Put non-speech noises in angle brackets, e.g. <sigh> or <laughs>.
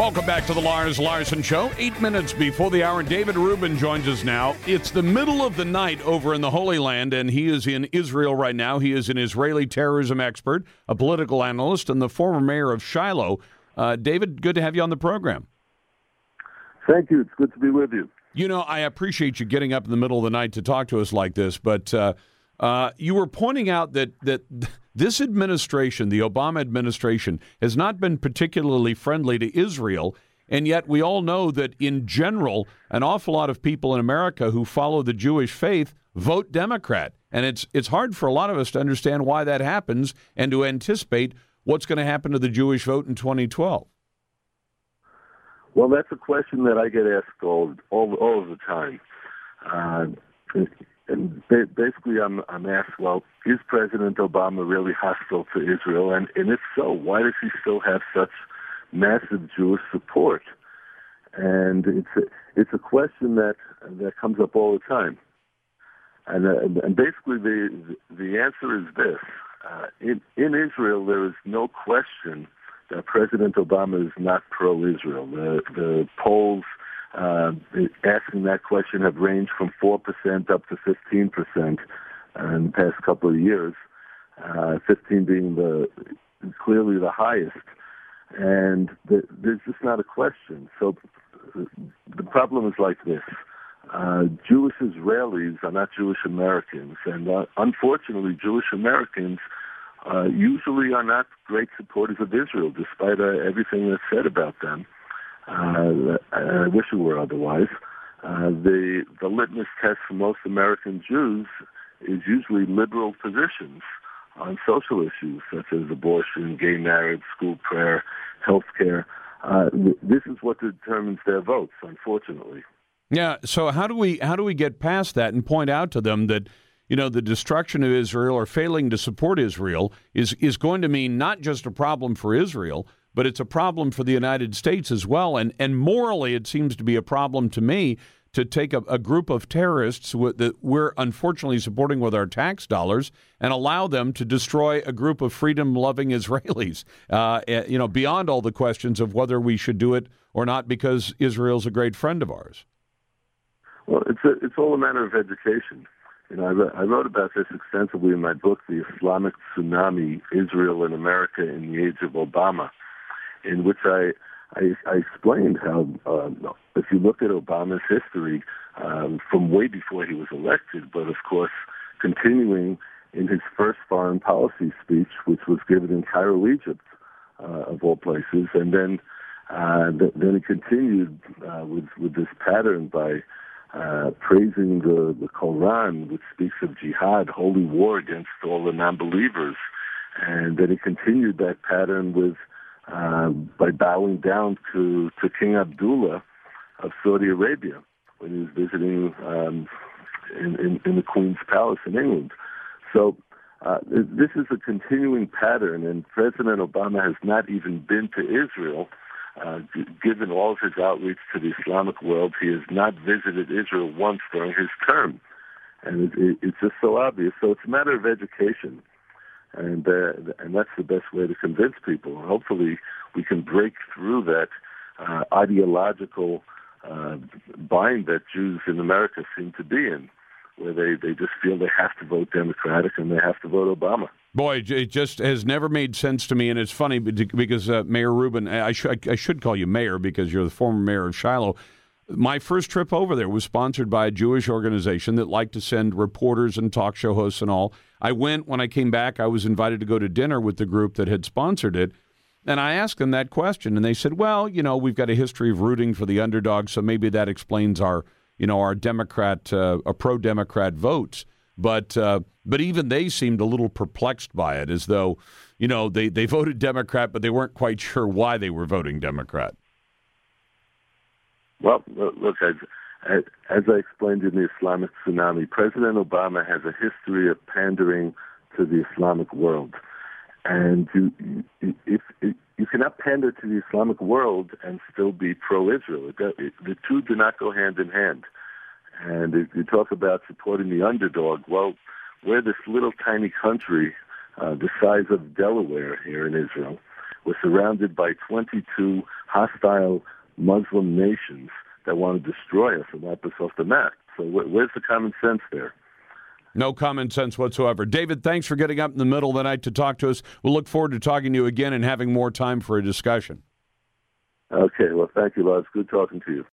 Welcome back to the Lars Larson Show. Eight minutes before the hour, David Rubin joins us now. It's the middle of the night over in the Holy Land, and he is in Israel right now. He is an Israeli terrorism expert, a political analyst, and the former mayor of Shiloh. Uh, David, good to have you on the program. Thank you. It's good to be with you. You know, I appreciate you getting up in the middle of the night to talk to us like this, but uh, uh, you were pointing out that that this administration, the Obama administration, has not been particularly friendly to Israel. And yet, we all know that in general, an awful lot of people in America who follow the Jewish faith vote Democrat. And it's, it's hard for a lot of us to understand why that happens and to anticipate what's going to happen to the Jewish vote in 2012. Well, that's a question that I get asked all, all, all the time. Uh, basically, I'm I'm asked, well, is President Obama really hostile to Israel? And and if so, why does he still have such massive Jewish support? And it's a, it's a question that that comes up all the time. And, uh, and basically, the the answer is this: uh, in in Israel, there is no question that President Obama is not pro-Israel. The the polls uh, asking that question have ranged from 4% up to 15% in the past couple of years, uh, 15 being the clearly the highest. And the, there's just not a question. So the problem is like this. Uh, Jewish Israelis are not Jewish Americans, and uh, unfortunately, Jewish Americans uh, usually are not great supporters of Israel, despite uh, everything that's said about them. Uh, I wish it were otherwise. Uh, the the litmus test for most American Jews is usually liberal positions on social issues such as abortion, gay marriage, school prayer, health care. Uh, this is what determines their votes, unfortunately. Yeah. So how do we how do we get past that and point out to them that you know the destruction of Israel or failing to support Israel is is going to mean not just a problem for Israel, but it's a problem for the United States as well. And and morally, it seems to be a problem to me to take a, a group of terrorists that we're unfortunately supporting with our tax dollars and allow them to destroy a group of freedom-loving <laughs> Israelis. Uh, eh, you know, beyond all the questions of whether we should do it or not, because Israel's a great friend of ours. Well, it's a, it's all a matter of education. You know, I, I wrote about this extensively in my book, The Islamic Tsunami: Israel and America in the Age of Obama in which I I, I explained how uh, if you look at Obama's history um, from way before he was elected, but of course continuing in his first foreign policy speech, which was given in Cairo, Egypt, uh, of all places, and then uh, th- then he continued uh, with with this pattern by uh, praising the, the Quran, which speaks of jihad, holy war against all the non-believers, and then he continued that pattern with uh, by bowing down to, to King Abdullah of Saudi Arabia when he was visiting um, in, in, in the Queen's Palace in England. So uh, this is a continuing pattern, and President Obama has not even been to Israel. Uh, given all of his outreach to the Islamic world, he has not visited Israel once during his term. And it, it, it's just so obvious. So it's a matter of education and uh, and that's the best way to convince people. And Hopefully, we can break through that uh, ideological uh, bind that Jews in America seem to be in, where they they just feel they have to vote Democratic and they have to vote Obama. Boy, it just has never made sense to me, and it's funny because uh, Mayor Rubin, I, sh- I should call you Mayor because you're the former mayor of Shiloh. My first trip over there was sponsored by a Jewish organization that liked to send reporters and talk show hosts and all I went when I came back. I was invited to go to dinner with the group that had sponsored it. And I asked them that question, and they said, "Well, you know, we've got a history of rooting for the underdog, so maybe that explains our, you know, our Democrat, uh, a pro-Democrat votes." But uh, but even they seemed a little perplexed by it, as though, you know, they they voted Democrat, but they weren't quite sure why they were voting Democrat. Well, look, I, as I explained in the Islamic tsunami, President Obama has a history of pandering to the Islamic world. And you, if, if, you cannot pander to the Islamic world and still be pro-Israel. the two do not go hand in hand. And if you talk about supporting the underdog, well, we're this little tiny country, uh, the size of Delaware here in Israel. We're surrounded by 22 hostile Muslim nations that want to destroy us and wipe us off the map. So where's the common sense there? No common sense whatsoever. David, thanks for getting up in the middle of the night to talk to us. We'll look forward to talking to you again and having more time for a discussion. Okay, well, thank you, Lars. Good talking to you.